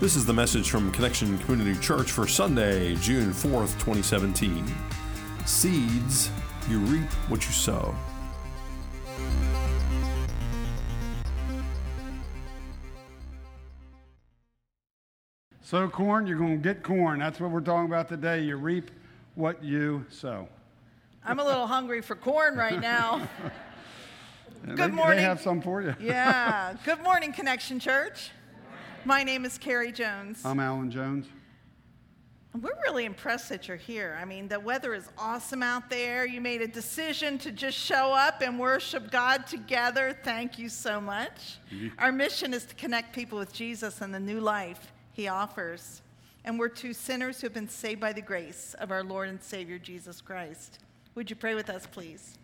This is the message from Connection Community Church for Sunday, June 4th, 2017. Seeds, you reap what you sow. Sow corn, you're going to get corn. That's what we're talking about today. You reap what you sow. I'm a little hungry for corn right now. Good they, morning. They have some for you. yeah. Good morning, Connection Church. My name is Carrie Jones. I'm Alan Jones. We're really impressed that you're here. I mean, the weather is awesome out there. You made a decision to just show up and worship God together. Thank you so much. Our mission is to connect people with Jesus and the new life he offers. And we're two sinners who have been saved by the grace of our Lord and Savior Jesus Christ. Would you pray with us, please?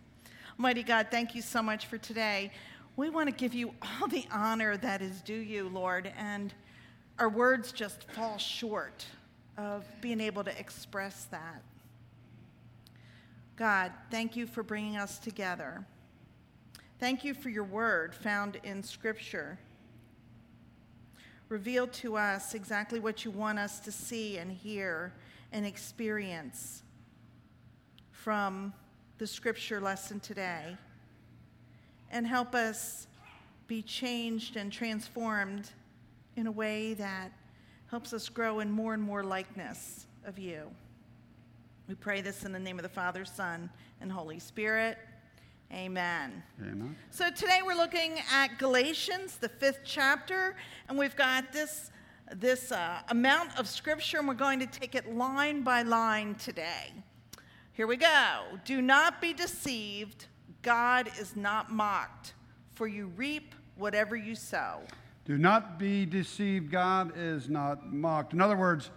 Mighty God, thank you so much for today. We want to give you all the honor that is due you, Lord, and our words just fall short of being able to express that. God, thank you for bringing us together. Thank you for your word found in Scripture. Reveal to us exactly what you want us to see and hear and experience from the Scripture lesson today. And help us be changed and transformed in a way that helps us grow in more and more likeness of you. We pray this in the name of the Father, Son, and Holy Spirit. Amen. Amen. So today we're looking at Galatians, the fifth chapter, and we've got this, this uh, amount of scripture, and we're going to take it line by line today. Here we go. Do not be deceived. God is not mocked, for you reap whatever you sow. Do not be deceived. God is not mocked. In other words,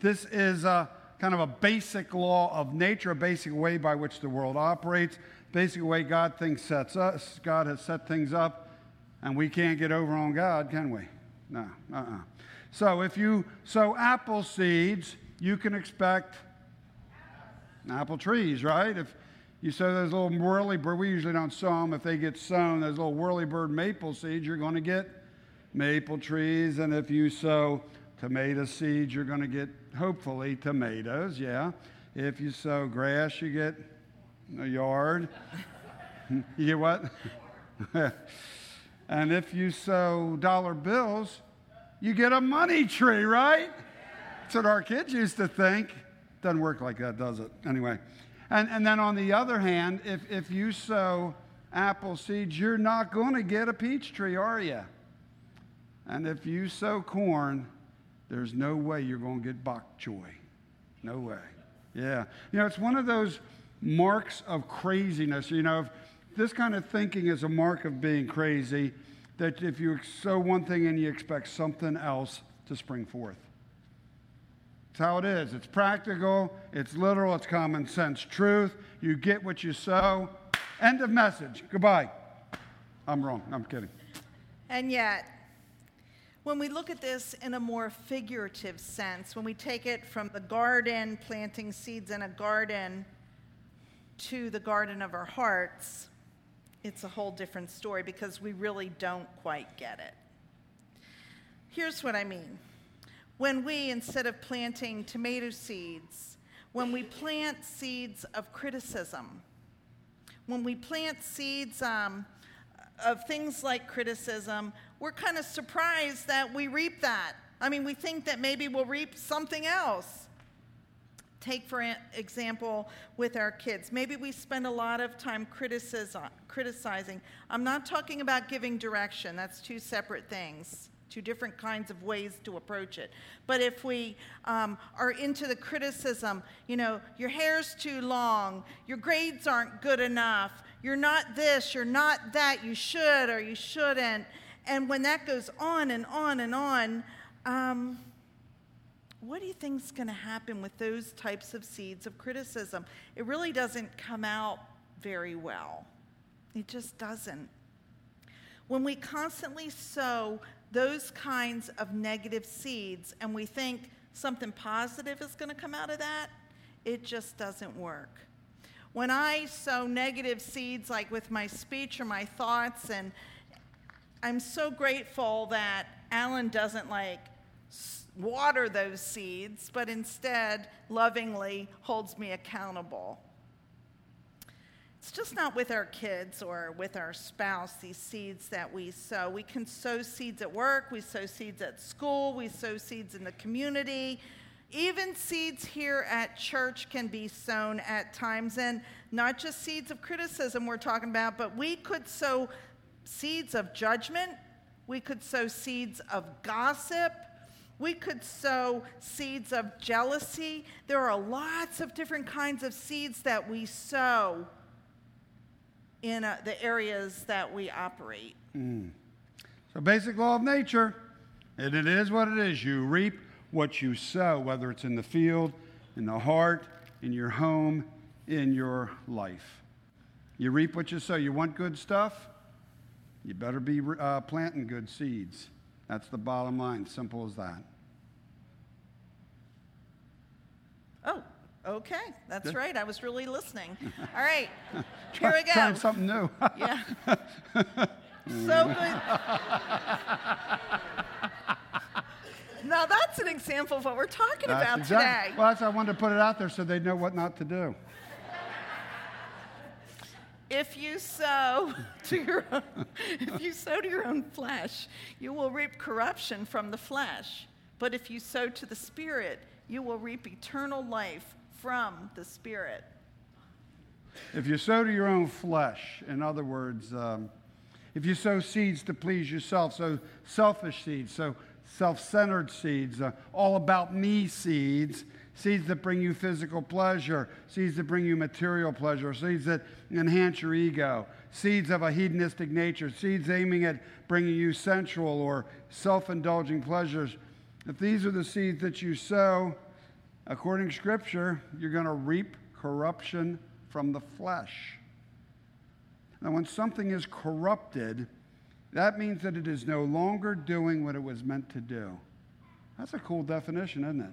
this is a kind of a basic law of nature, a basic way by which the world operates, basic way God thinks sets us. God has set things up, and we can't get over on God, can we? No, uh-uh. So if you sow apple seeds, you can expect apple trees, right? If you sow those little whirly bird, we usually don't sow them. If they get sown, those little whirly bird maple seeds, you're going to get maple trees. And if you sow tomato seeds, you're going to get, hopefully, tomatoes, yeah. If you sow grass, you get a yard. you get what? and if you sow dollar bills, you get a money tree, right? That's what our kids used to think. Doesn't work like that, does it? Anyway. And, and then on the other hand, if, if you sow apple seeds, you're not going to get a peach tree, are you? And if you sow corn, there's no way you're going to get bok choy. No way. Yeah. You know, it's one of those marks of craziness. You know, this kind of thinking is a mark of being crazy, that if you sow one thing and you expect something else to spring forth. It's how it is. It's practical, it's literal, it's common sense truth. You get what you sow. End of message. Goodbye. I'm wrong. I'm kidding. And yet, when we look at this in a more figurative sense, when we take it from the garden, planting seeds in a garden, to the garden of our hearts, it's a whole different story because we really don't quite get it. Here's what I mean. When we, instead of planting tomato seeds, when we plant seeds of criticism, when we plant seeds um, of things like criticism, we're kind of surprised that we reap that. I mean, we think that maybe we'll reap something else. Take, for example, with our kids. Maybe we spend a lot of time criticizing. I'm not talking about giving direction, that's two separate things, two different kinds of ways to approach it. But if we um, are into the criticism, you know, your hair's too long, your grades aren't good enough, you're not this, you're not that, you should or you shouldn't. And when that goes on and on and on, um, what do you think is going to happen with those types of seeds of criticism? It really doesn't come out very well. It just doesn't. When we constantly sow those kinds of negative seeds and we think something positive is going to come out of that, it just doesn't work. When I sow negative seeds, like with my speech or my thoughts, and I'm so grateful that Alan doesn't like water those seeds, but instead lovingly holds me accountable. It's just not with our kids or with our spouse, these seeds that we sow. We can sow seeds at work, we sow seeds at school, we sow seeds in the community. Even seeds here at church can be sown at times, and not just seeds of criticism we're talking about, but we could sow seeds of judgment, we could sow seeds of gossip, we could sow seeds of jealousy. There are lots of different kinds of seeds that we sow in uh, the areas that we operate. So, basic law of nature, and it is what it is. You reap what you sow, whether it's in the field, in the heart, in your home, in your life. You reap what you sow. You want good stuff? You better be uh, planting good seeds. That's the bottom line. Simple as that. Oh, okay. That's right. I was really listening. All right. Here we go. Trying something new. Yeah. so good. now that's an example of what we're talking That's about exact- today. Well, that's I wanted to put it out there so they know what not to do. If you sow to your own, if you sow to your own flesh, you will reap corruption from the flesh. But if you sow to the spirit, you will reap eternal life from the spirit. If you sow to your own flesh, in other words, um, if you sow seeds to please yourself, so selfish seeds, so self centered seeds, uh, all about me seeds, seeds that bring you physical pleasure, seeds that bring you material pleasure, seeds that enhance your ego, seeds of a hedonistic nature, seeds aiming at bringing you sensual or self indulging pleasures. If these are the seeds that you sow, according to Scripture, you're going to reap corruption from the flesh. Now, when something is corrupted, that means that it is no longer doing what it was meant to do. That's a cool definition, isn't it?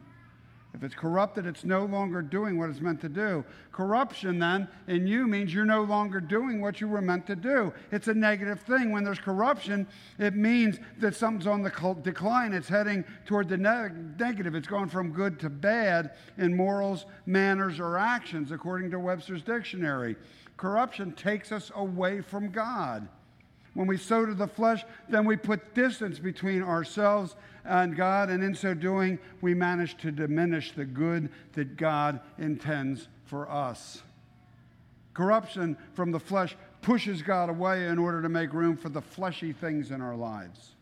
If it's corrupted, it's no longer doing what it's meant to do. Corruption, then, in you means you're no longer doing what you were meant to do. It's a negative thing. When there's corruption, it means that something's on the decline. It's heading toward the ne- negative. It's gone from good to bad in morals, manners, or actions, according to Webster's dictionary. Corruption takes us away from God. When we sow to the flesh, then we put distance between ourselves and God, and in so doing, we manage to diminish the good that God intends for us. Corruption from the flesh pushes God away in order to make room for the fleshy things in our lives.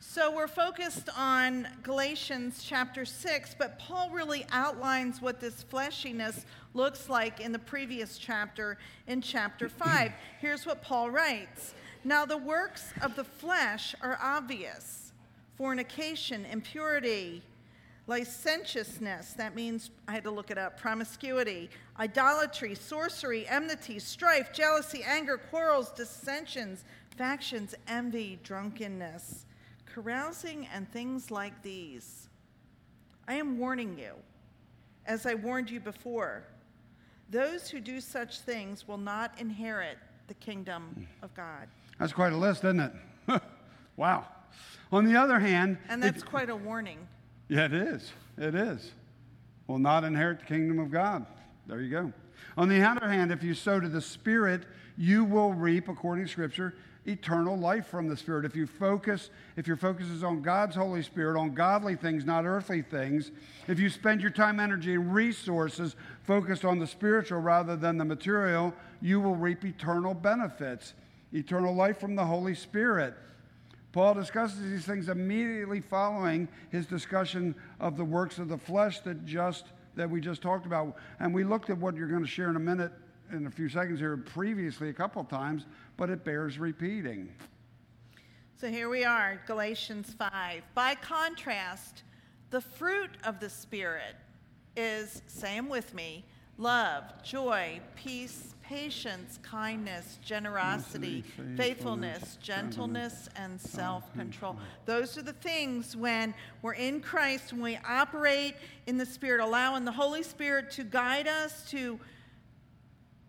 So we're focused on Galatians chapter 6, but Paul really outlines what this fleshiness looks like in the previous chapter, in chapter 5. Here's what Paul writes Now the works of the flesh are obvious fornication, impurity, licentiousness, that means, I had to look it up, promiscuity, idolatry, sorcery, enmity, strife, jealousy, anger, quarrels, dissensions, factions, envy, drunkenness carousing, and things like these. I am warning you, as I warned you before, those who do such things will not inherit the kingdom hmm. of God. That's quite a list, isn't it? wow. On the other hand, And if- that's quite a warning. Yeah, it is. It is. Will not inherit the kingdom of God. There you go. On the other hand, if you sow to the Spirit, you will reap, according to Scripture, eternal life from the Spirit. If you focus, if your focus is on God's Holy Spirit, on godly things, not earthly things, if you spend your time, energy, and resources focused on the spiritual rather than the material, you will reap eternal benefits, eternal life from the Holy Spirit. Paul discusses these things immediately following his discussion of the works of the flesh that just that we just talked about. And we looked at what you're going to share in a minute in a few seconds here previously a couple of times, but it bears repeating. So here we are, Galatians 5. By contrast, the fruit of the Spirit is, same with me, love, joy, peace, patience, kindness, generosity, faithfulness, gentleness, and self control. Those are the things when we're in Christ, when we operate in the Spirit, allowing the Holy Spirit to guide us, to,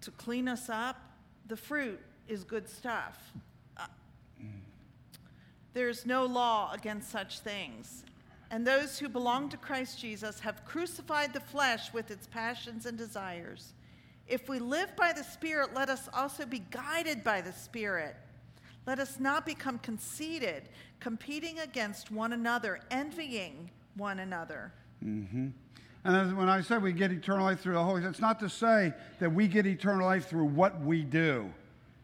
to clean us up. The fruit is good stuff. Uh, there's no law against such things. and those who belong to Christ Jesus have crucified the flesh with its passions and desires. If we live by the Spirit, let us also be guided by the Spirit. Let us not become conceited, competing against one another, envying one another. Mm-hmm. And when I said we get eternal life through the Holy Spirit, it's not to say that we get eternal life through what we do.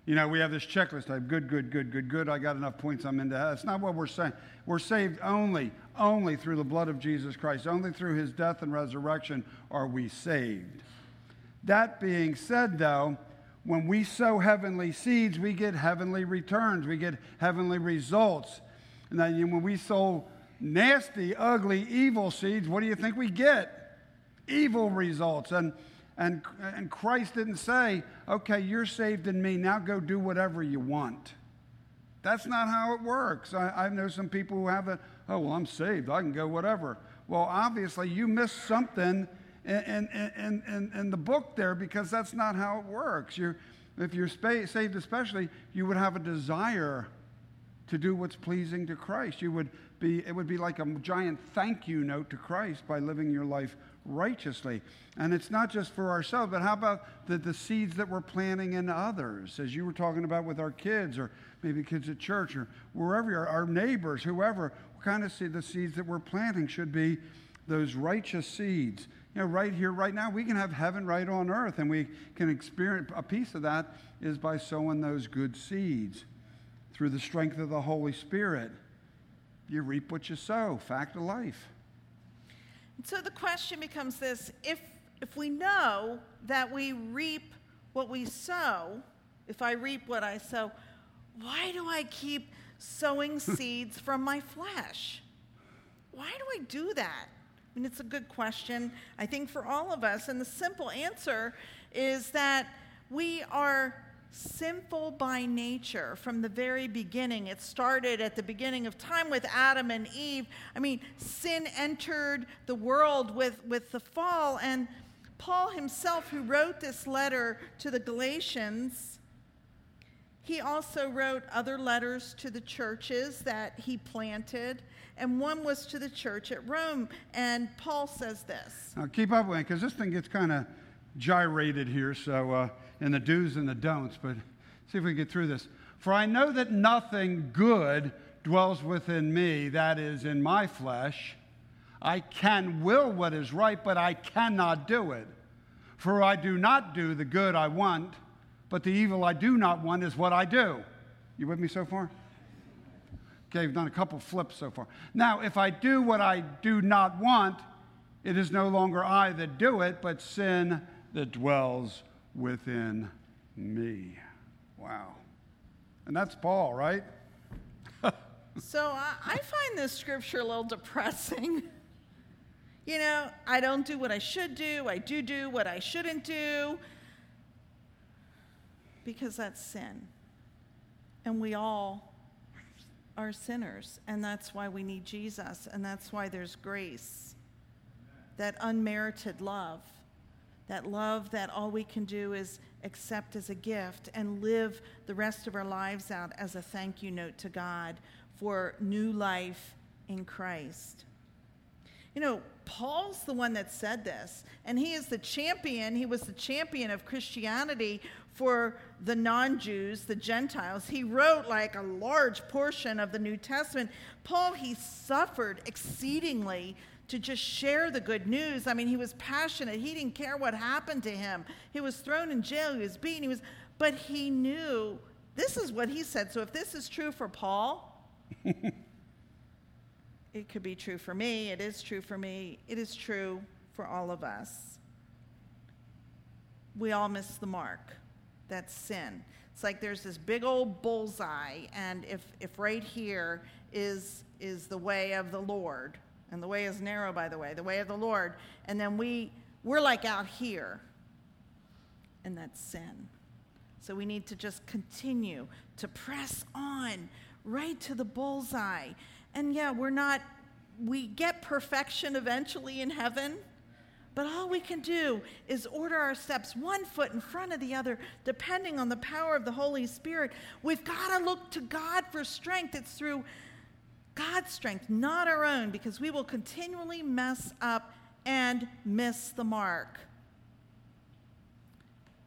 You know, we have this checklist. I have good, good, good, good, good. I got enough points. I'm into That's not what we're saying. We're saved only, only through the blood of Jesus Christ. Only through his death and resurrection are we saved. That being said, though, when we sow heavenly seeds, we get heavenly returns. We get heavenly results. And then when we sow nasty, ugly, evil seeds, what do you think we get? Evil results. And and, and Christ didn't say, okay, you're saved in me, now go do whatever you want. That's not how it works. I, I know some people who have it, oh, well, I'm saved, I can go whatever. Well, obviously, you missed something in, in, in, in the book there because that's not how it works. You're, if you're saved, especially, you would have a desire to do what's pleasing to Christ. You would be, it would be like a giant thank you note to Christ by living your life righteously. And it's not just for ourselves, but how about the, the seeds that we're planting in others, as you were talking about with our kids, or maybe kids at church, or wherever you are, our neighbors, whoever, kind of seed, the seeds that we're planting should be those righteous seeds. You know, right here, right now, we can have heaven right on earth, and we can experience a piece of that is by sowing those good seeds through the strength of the Holy Spirit. You reap what you sow, fact of life. So the question becomes this if, if we know that we reap what we sow, if I reap what I sow, why do I keep sowing seeds from my flesh? Why do I do that? Mean, it's a good question, I think, for all of us. And the simple answer is that we are sinful by nature from the very beginning. It started at the beginning of time with Adam and Eve. I mean, sin entered the world with, with the fall. And Paul himself, who wrote this letter to the Galatians, he also wrote other letters to the churches that he planted, and one was to the church at Rome. And Paul says this. Now, keep up with me, because this thing gets kind of gyrated here. So, uh, and the do's and the don'ts, but see if we can get through this. For I know that nothing good dwells within me, that is, in my flesh. I can will what is right, but I cannot do it. For I do not do the good I want, but the evil I do not want is what I do. You with me so far? Okay, we've done a couple flips so far. Now, if I do what I do not want, it is no longer I that do it, but sin that dwells within me. Wow. And that's Paul, right? so I, I find this scripture a little depressing. you know, I don't do what I should do, I do do what I shouldn't do, because that's sin. And we all are sinners, and that's why we need Jesus, and that's why there's grace, that unmerited love that love that all we can do is accept as a gift and live the rest of our lives out as a thank you note to God for new life in Christ. You know, Paul's the one that said this, and he is the champion. He was the champion of Christianity for the non Jews, the Gentiles. He wrote like a large portion of the New Testament. Paul, he suffered exceedingly to just share the good news. I mean, he was passionate. He didn't care what happened to him. He was thrown in jail, he was beaten, he was but he knew this is what he said. So if this is true for Paul, it could be true for me. It is true for me. It is true for all of us. We all miss the mark. That's sin. It's like there's this big old bullseye, and if, if right here is, is the way of the Lord, and the way is narrow, by the way, the way of the Lord. And then we, we're like out here, and that's sin. So we need to just continue to press on right to the bullseye. And yeah, we're not, we get perfection eventually in heaven. But all we can do is order our steps one foot in front of the other, depending on the power of the Holy Spirit. We've got to look to God for strength. It's through God's strength, not our own, because we will continually mess up and miss the mark.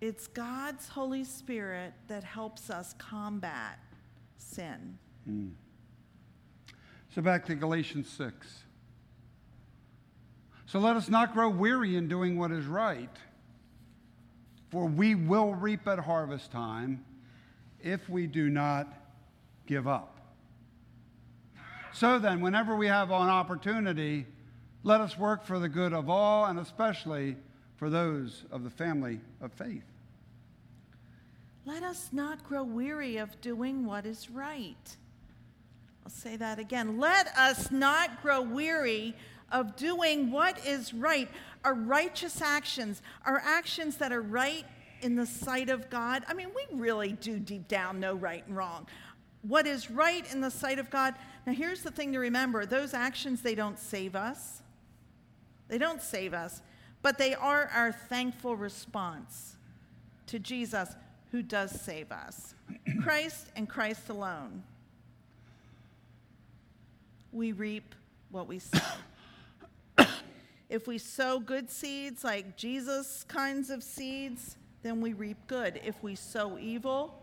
It's God's Holy Spirit that helps us combat sin. Mm. So back to Galatians 6. So let us not grow weary in doing what is right, for we will reap at harvest time if we do not give up. So then, whenever we have an opportunity, let us work for the good of all, and especially for those of the family of faith. Let us not grow weary of doing what is right. I'll say that again. Let us not grow weary of doing what is right. Our righteous actions, our actions that are right in the sight of God. I mean, we really do deep down know right and wrong. What is right in the sight of God. Now, here's the thing to remember those actions, they don't save us. They don't save us, but they are our thankful response to Jesus who does save us. Christ and Christ alone. We reap what we sow. if we sow good seeds, like Jesus kinds of seeds, then we reap good. If we sow evil,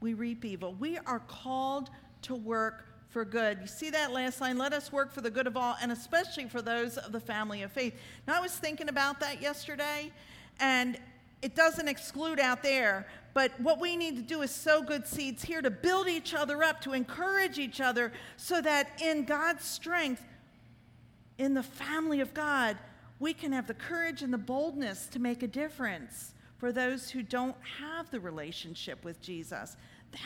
we reap evil. We are called to work for good. You see that last line? Let us work for the good of all, and especially for those of the family of faith. Now, I was thinking about that yesterday, and it doesn't exclude out there, but what we need to do is sow good seeds here to build each other up, to encourage each other, so that in God's strength, in the family of God, we can have the courage and the boldness to make a difference for those who don't have the relationship with Jesus.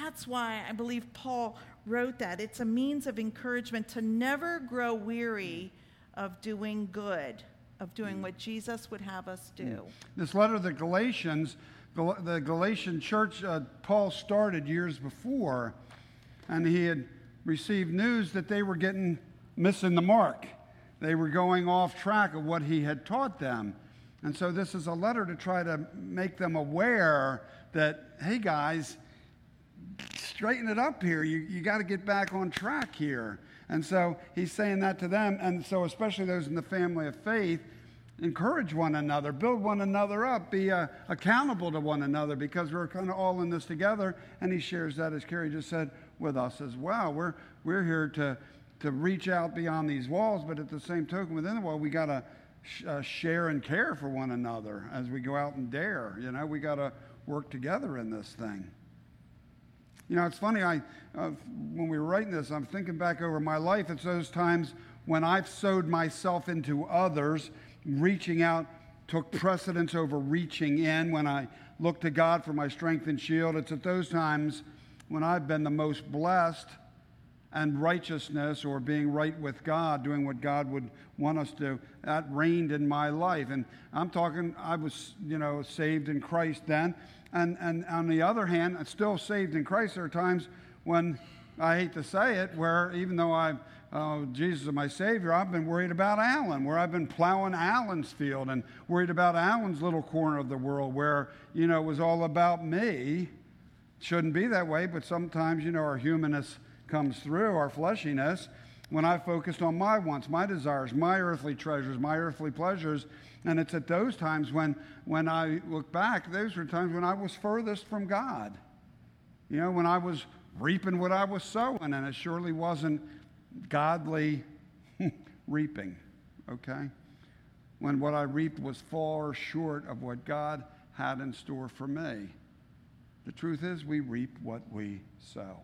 That's why I believe Paul wrote that. It's a means of encouragement to never grow weary of doing good, of doing what Jesus would have us do. This letter of the Galatians, the Galatian church, uh, Paul started years before, and he had received news that they were getting missing the mark. They were going off track of what he had taught them. And so this is a letter to try to make them aware that, hey guys, straighten it up here. You, you got to get back on track here. And so he's saying that to them. And so, especially those in the family of faith, encourage one another, build one another up, be uh, accountable to one another because we're kind of all in this together. And he shares that, as Carrie just said, with us as well. We're, we're here to, to reach out beyond these walls, but at the same token, within the wall, we got to sh- uh, share and care for one another as we go out and dare. You know, we got to work together in this thing. You know, it's funny. I uh, when we were writing this, I'm thinking back over my life. It's those times when I've sowed myself into others, reaching out took precedence over reaching in. When I look to God for my strength and shield, it's at those times when I've been the most blessed and righteousness or being right with God, doing what God would want us to, that reigned in my life. And I'm talking, I was, you know, saved in Christ then. And, and on the other hand, I'm still saved in Christ. There are times when, I hate to say it, where even though i uh, Jesus is my Savior, I've been worried about Alan, where I've been plowing Alan's field and worried about Alan's little corner of the world where, you know, it was all about me. Shouldn't be that way, but sometimes, you know, our humanness comes through, our fleshiness, when I focused on my wants, my desires, my earthly treasures, my earthly pleasures. And it's at those times when, when I look back, those were times when I was furthest from God. You know, when I was reaping what I was sowing, and it surely wasn't godly reaping, okay? When what I reaped was far short of what God had in store for me. The truth is, we reap what we sow.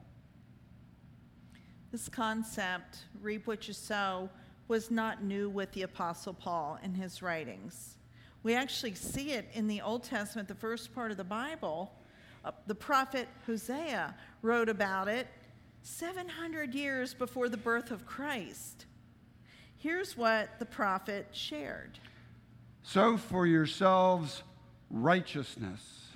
This concept, reap what you sow, was not new with the Apostle Paul in his writings. We actually see it in the Old Testament, the first part of the Bible. Uh, the prophet Hosea wrote about it 700 years before the birth of Christ. Here's what the prophet shared Sow for yourselves righteousness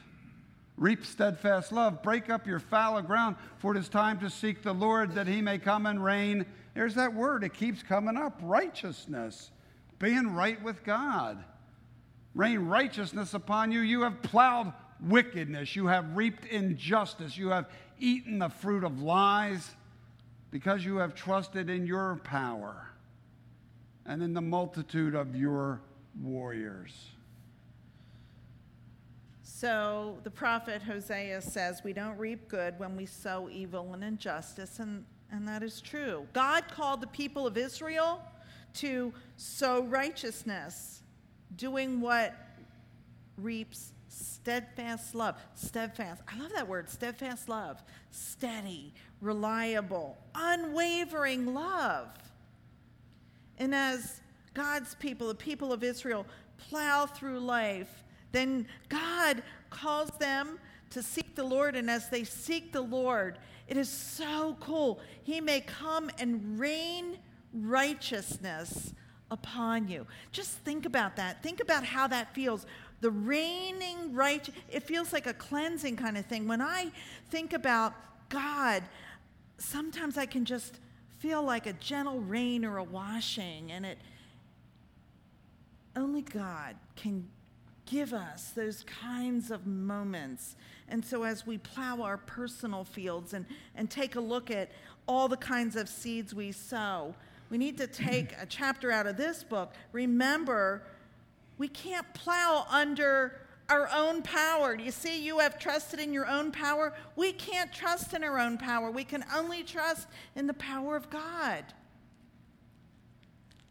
Reap steadfast love. Break up your fallow ground, for it is time to seek the Lord that he may come and rain. There's that word, it keeps coming up righteousness, being right with God. Rain righteousness upon you. You have plowed wickedness, you have reaped injustice, you have eaten the fruit of lies. because you have trusted in your power and in the multitude of your warriors. So the prophet Hosea says, We don't reap good when we sow evil and injustice, and, and that is true. God called the people of Israel to sow righteousness, doing what reaps steadfast love. Steadfast. I love that word, steadfast love. Steady, reliable, unwavering love. And as God's people, the people of Israel, plow through life, then God calls them to seek the Lord. And as they seek the Lord, it is so cool. He may come and rain righteousness upon you. Just think about that. Think about how that feels. The raining right, it feels like a cleansing kind of thing. When I think about God, sometimes I can just feel like a gentle rain or a washing, and it only God can give us those kinds of moments. And so, as we plow our personal fields and, and take a look at all the kinds of seeds we sow, we need to take a chapter out of this book. Remember, we can't plow under our own power. Do you see? You have trusted in your own power. We can't trust in our own power. We can only trust in the power of God,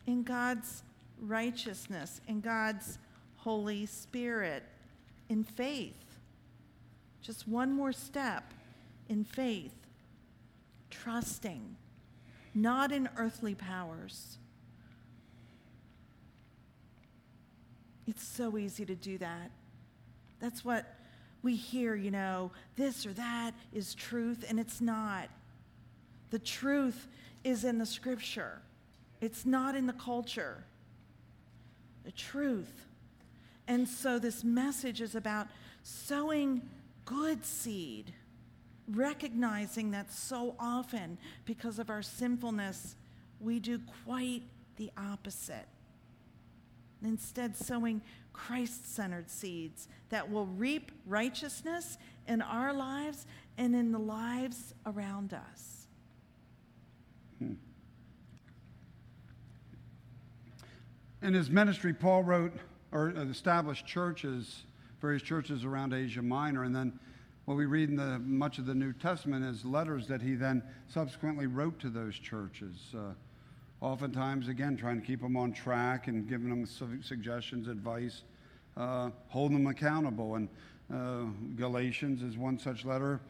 in God's righteousness, in God's Holy Spirit, in faith. Just one more step in faith, trusting not in earthly powers. It's so easy to do that. That's what we hear, you know, this or that is truth, and it's not. The truth is in the scripture, it's not in the culture. The truth. And so this message is about sowing good seed recognizing that so often, because of our sinfulness, we do quite the opposite. Instead, sowing Christ centered seeds that will reap righteousness in our lives and in the lives around us. Hmm. In his ministry, Paul wrote or established churches, various churches around Asia Minor, and then what we read in the, much of the New Testament is letters that he then subsequently wrote to those churches. Uh, oftentimes, again, trying to keep them on track and giving them su- suggestions, advice, uh, holding them accountable. And uh, Galatians is one such letter.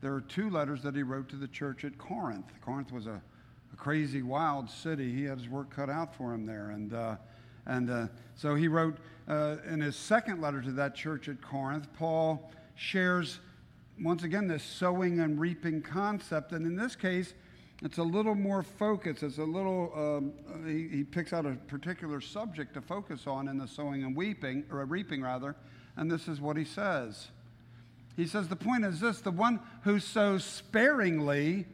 There are two letters that he wrote to the church at Corinth. Corinth was a, a crazy, wild city. He had his work cut out for him there. And, uh, and uh, so he wrote uh, in his second letter to that church at Corinth, Paul shares once again, this sowing and reaping concept. And in this case, it's a little more focused. It's a little, um, he, he, picks out a particular subject to focus on in the sowing and weeping, or reaping rather. And this is what he says. He says, The point is this the one who sows sparingly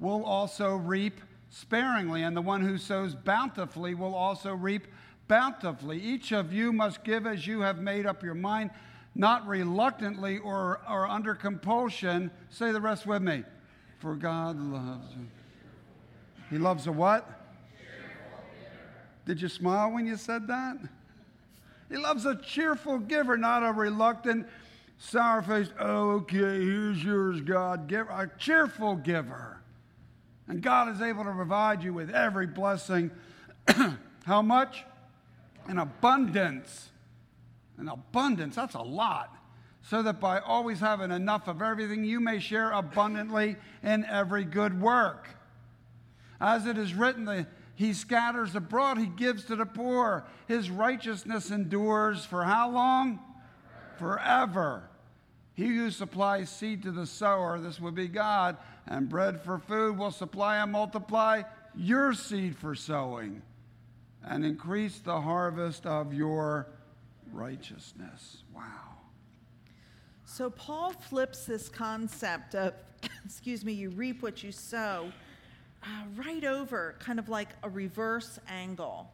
will also reap sparingly, and the one who sows bountifully will also reap bountifully. Each of you must give as you have made up your mind not reluctantly or, or under compulsion. Say the rest with me. For God loves you. He loves a what? Did you smile when you said that? He loves a cheerful giver, not a reluctant, sour faced, oh, okay, here's yours, God. Give, a cheerful giver. And God is able to provide you with every blessing. How much? In abundance an abundance, that's a lot. So that by always having enough of everything, you may share abundantly in every good work. As it is written, the, He scatters abroad, He gives to the poor. His righteousness endures for how long? Forever. He who supplies seed to the sower, this would be God, and bread for food will supply and multiply your seed for sowing and increase the harvest of your righteousness. Wow. So Paul flips this concept of, excuse me, you reap what you sow, uh, right over, kind of like a reverse angle.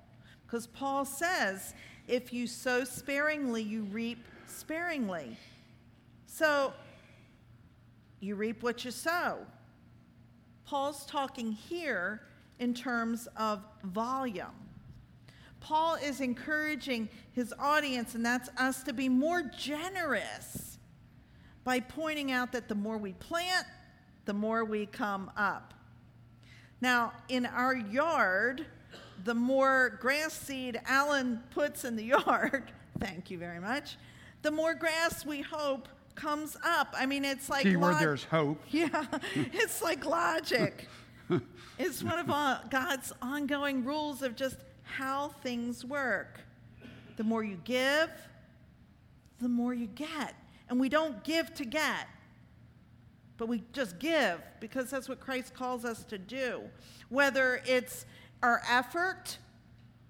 Because Paul says, if you sow sparingly, you reap sparingly. So you reap what you sow. Paul's talking here in terms of volume. Paul is encouraging his audience, and that's us, to be more generous by pointing out that the more we plant, the more we come up. Now, in our yard, the more grass seed Alan puts in the yard, thank you very much, the more grass we hope comes up. I mean, it's like keyword log- there's hope. Yeah, it's like logic. it's one of God's ongoing rules of just how things work. The more you give, the more you get. And we don't give to get, but we just give because that's what Christ calls us to do. Whether it's our effort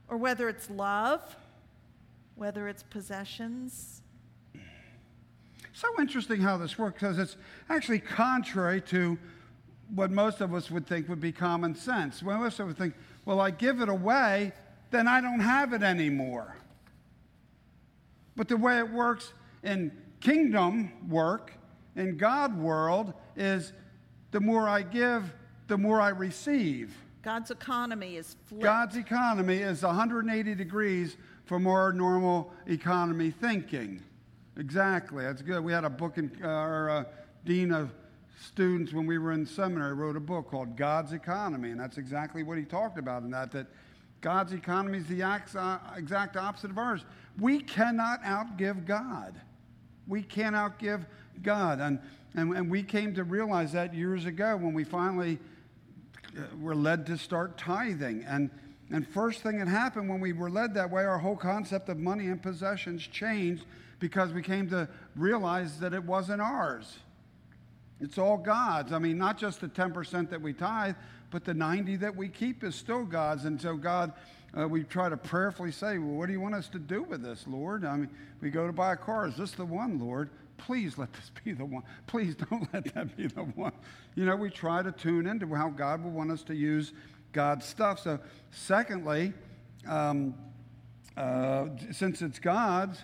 or whether it's love, whether it's possessions. So interesting how this works because it's actually contrary to what most of us would think would be common sense. Most of us would think, well, I give it away, then I don't have it anymore. But the way it works in kingdom work, in God world, is the more I give, the more I receive. God's economy is flipped. God's economy is 180 degrees from our normal economy thinking. Exactly. That's good. We had a book in uh, our uh, dean of students when we were in seminary wrote a book called God's Economy, and that's exactly what he talked about in that that God's economy is the uh, exact opposite of ours. We cannot outgive God. We can't outgive God. And, and, and we came to realize that years ago when we finally uh, were led to start tithing. And, and first thing that happened when we were led that way, our whole concept of money and possessions changed because we came to realize that it wasn't ours. It's all God's. I mean, not just the 10% that we tithe, but the 90 that we keep is still God's. And so God, uh, we try to prayerfully say, well, what do you want us to do with this, Lord? I mean, we go to buy a car. Is this the one, Lord? Please let this be the one. Please don't let that be the one. You know, we try to tune into how God will want us to use God's stuff. So, secondly, um, uh, since it's God's,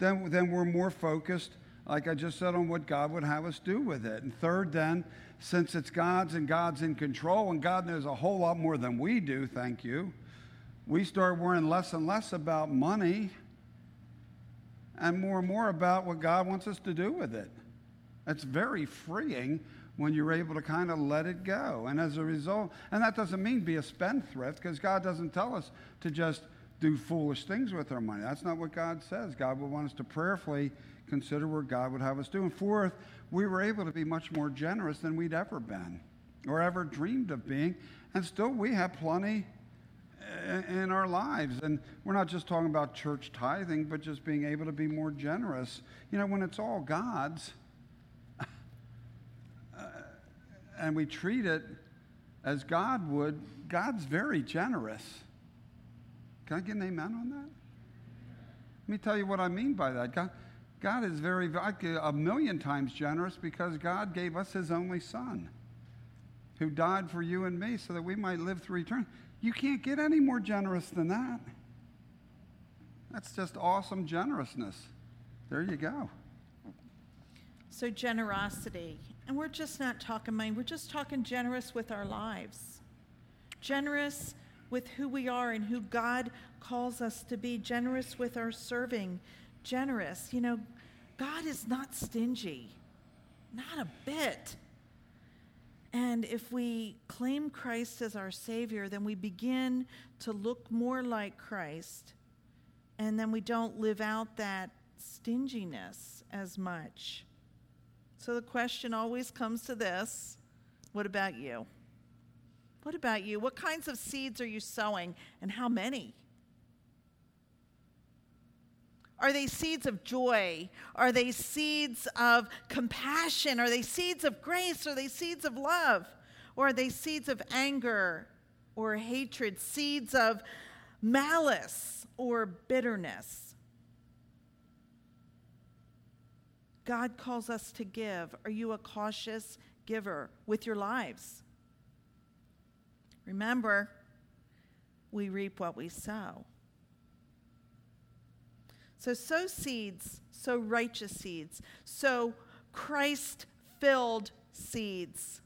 then, then we're more focused, like I just said, on what God would have us do with it. And third, then, since it's God's and God's in control and God knows a whole lot more than we do, thank you, we start worrying less and less about money and more and more about what God wants us to do with it. It's very freeing when you're able to kind of let it go. And as a result, and that doesn't mean be a spendthrift because God doesn't tell us to just do foolish things with our money. That's not what God says. God would want us to prayerfully consider where God would have us do. And fourth, we were able to be much more generous than we'd ever been or ever dreamed of being. And still, we have plenty in our lives. And we're not just talking about church tithing, but just being able to be more generous. You know, when it's all God's, uh, and we treat it as God would, God's very generous. Can I get an amen on that? Let me tell you what I mean by that. God, God is very, a million times generous because God gave us his only son who died for you and me so that we might live through eternity. You can't get any more generous than that. That's just awesome generousness. There you go. So, generosity. And we're just not talking money, we're just talking generous with our lives. Generous with who we are and who God calls us to be, generous with our serving, generous. You know, God is not stingy, not a bit. And if we claim Christ as our Savior, then we begin to look more like Christ. And then we don't live out that stinginess as much. So the question always comes to this what about you? What about you? What kinds of seeds are you sowing and how many? Are they seeds of joy? Are they seeds of compassion? Are they seeds of grace? Are they seeds of love? Or are they seeds of anger or hatred? Seeds of malice or bitterness? God calls us to give. Are you a cautious giver with your lives? Remember, we reap what we sow. So, sow seeds, sow righteous seeds, sow Christ filled seeds.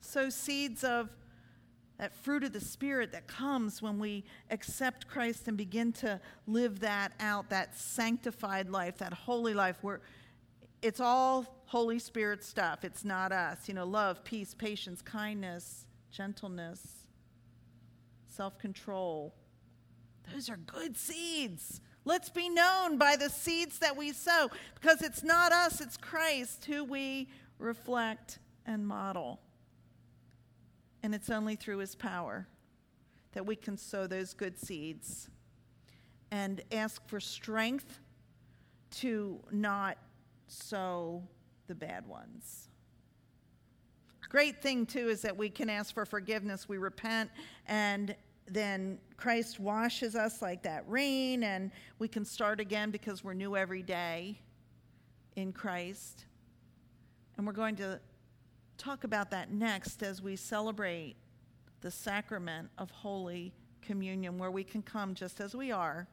sow seeds of that fruit of the Spirit that comes when we accept Christ and begin to live that out, that sanctified life, that holy life, where it's all Holy Spirit stuff. It's not us. You know, love, peace, patience, kindness, gentleness, self control. Those are good seeds. Let's be known by the seeds that we sow because it's not us, it's Christ who we reflect and model. And it's only through his power that we can sow those good seeds and ask for strength to not sow the bad ones. Great thing, too, is that we can ask for forgiveness. We repent, and then Christ washes us like that rain, and we can start again because we're new every day in Christ. And we're going to talk about that next as we celebrate the sacrament of Holy Communion, where we can come just as we are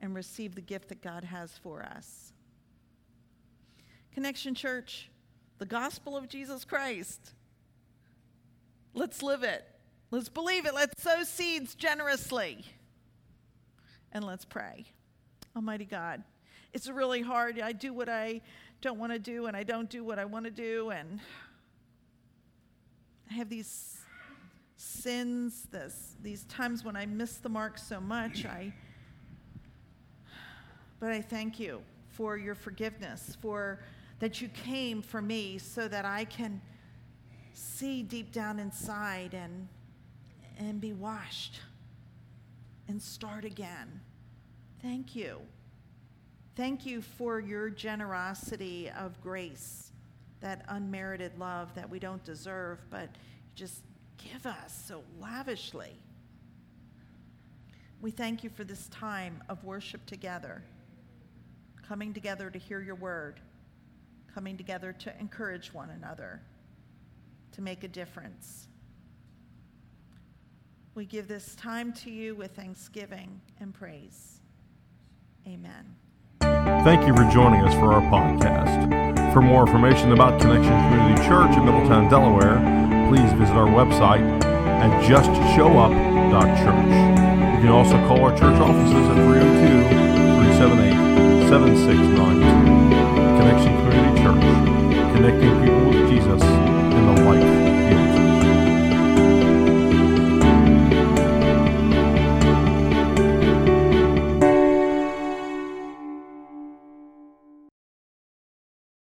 and receive the gift that God has for us. Connection Church, the gospel of Jesus Christ. Let's live it. Let's believe it. Let's sow seeds generously. And let's pray. Almighty God, it's really hard. I do what I don't want to do, and I don't do what I want to do, and I have these sins, this, these times when I miss the mark so much. I, but I thank you for your forgiveness, for that you came for me so that I can see deep down inside and, and be washed and start again. Thank you. Thank you for your generosity of grace, that unmerited love that we don't deserve, but you just give us so lavishly. We thank you for this time of worship together, coming together to hear your word, coming together to encourage one another, to make a difference. We give this time to you with thanksgiving and praise. Amen. Thank you for joining us for our podcast. For more information about Connection Community Church in Middletown, Delaware, please visit our website at justshowup.church. You can also call our church offices at 302 378 7692. Church, connecting people with Jesus and the life.